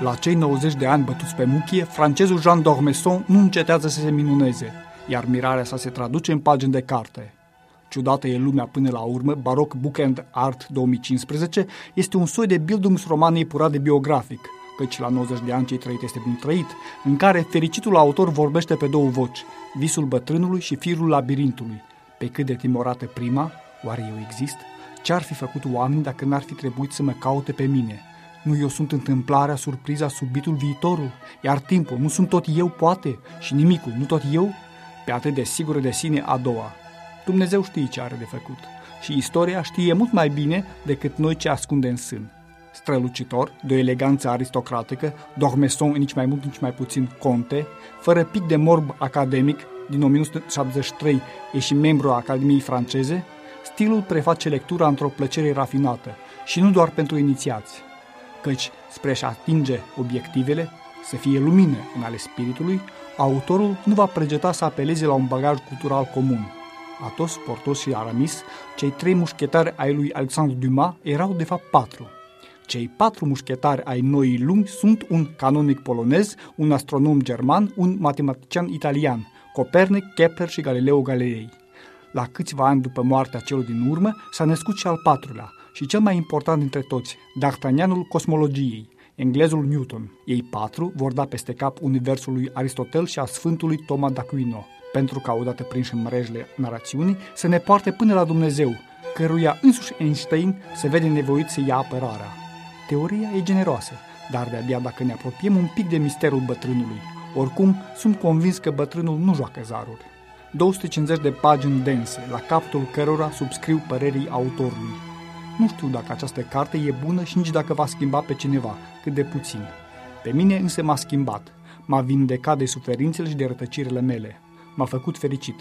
La cei 90 de ani bătuți pe muchie, francezul Jean d'Ormesson nu încetează să se minuneze, iar mirarea sa se traduce în pagini de carte. Ciudată e lumea până la urmă, Baroc Book and Art 2015 este un soi de Bildungsroman epurat de biografic, căci la 90 de ani cei trăit este bun trăit, în care fericitul autor vorbește pe două voci, visul bătrânului și firul labirintului. Pe cât de timorată prima, oare eu exist? Ce ar fi făcut oamenii dacă n-ar fi trebuit să mă caute pe mine? Nu eu sunt întâmplarea, surpriza, subitul, viitorul, iar timpul nu sunt tot eu, poate, și nimicul, nu tot eu? Pe atât de sigură de sine a doua. Dumnezeu știe ce are de făcut și istoria știe mult mai bine decât noi ce ascunde în sân. Strălucitor, de o eleganță aristocratică, Dormeson, nici mai mult, nici mai puțin conte, fără pic de morb academic, din 1973 e și membru a Academiei franceze, stilul preface lectura într-o plăcere rafinată și nu doar pentru inițiați, căci spre a atinge obiectivele, să fie lumină în ale spiritului, autorul nu va pregeta să apeleze la un bagaj cultural comun. Atos, Portos și Aramis, cei trei mușchetari ai lui Alexandre Dumas, erau de fapt patru. Cei patru mușchetari ai noii lumi sunt un canonic polonez, un astronom german, un matematician italian, Copernic, Kepler și Galileo Galilei. La câțiva ani după moartea celor din urmă, s-a născut și al patrulea, și cel mai important dintre toți, D'Artagnanul cosmologiei, englezul Newton. Ei patru vor da peste cap universul lui Aristotel și a Sfântului Toma d'Aquino, pentru ca odată prinși în mrejele narațiunii să ne poarte până la Dumnezeu, căruia însuși Einstein se vede nevoit să ia apărarea. Teoria e generoasă, dar de-abia dacă ne apropiem un pic de misterul bătrânului. Oricum, sunt convins că bătrânul nu joacă zaruri. 250 de pagini dense, la capătul cărora subscriu părerii autorului. Nu știu dacă această carte e bună și nici dacă va schimba pe cineva, cât de puțin. Pe mine însă m-a schimbat. M-a vindecat de suferințele și de rătăcirile mele. M-a făcut fericit.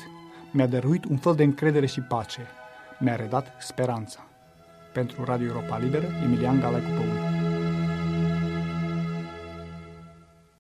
Mi-a dăruit un fel de încredere și pace. Mi-a redat speranța. Pentru Radio Europa Liberă, Emilian Galaicu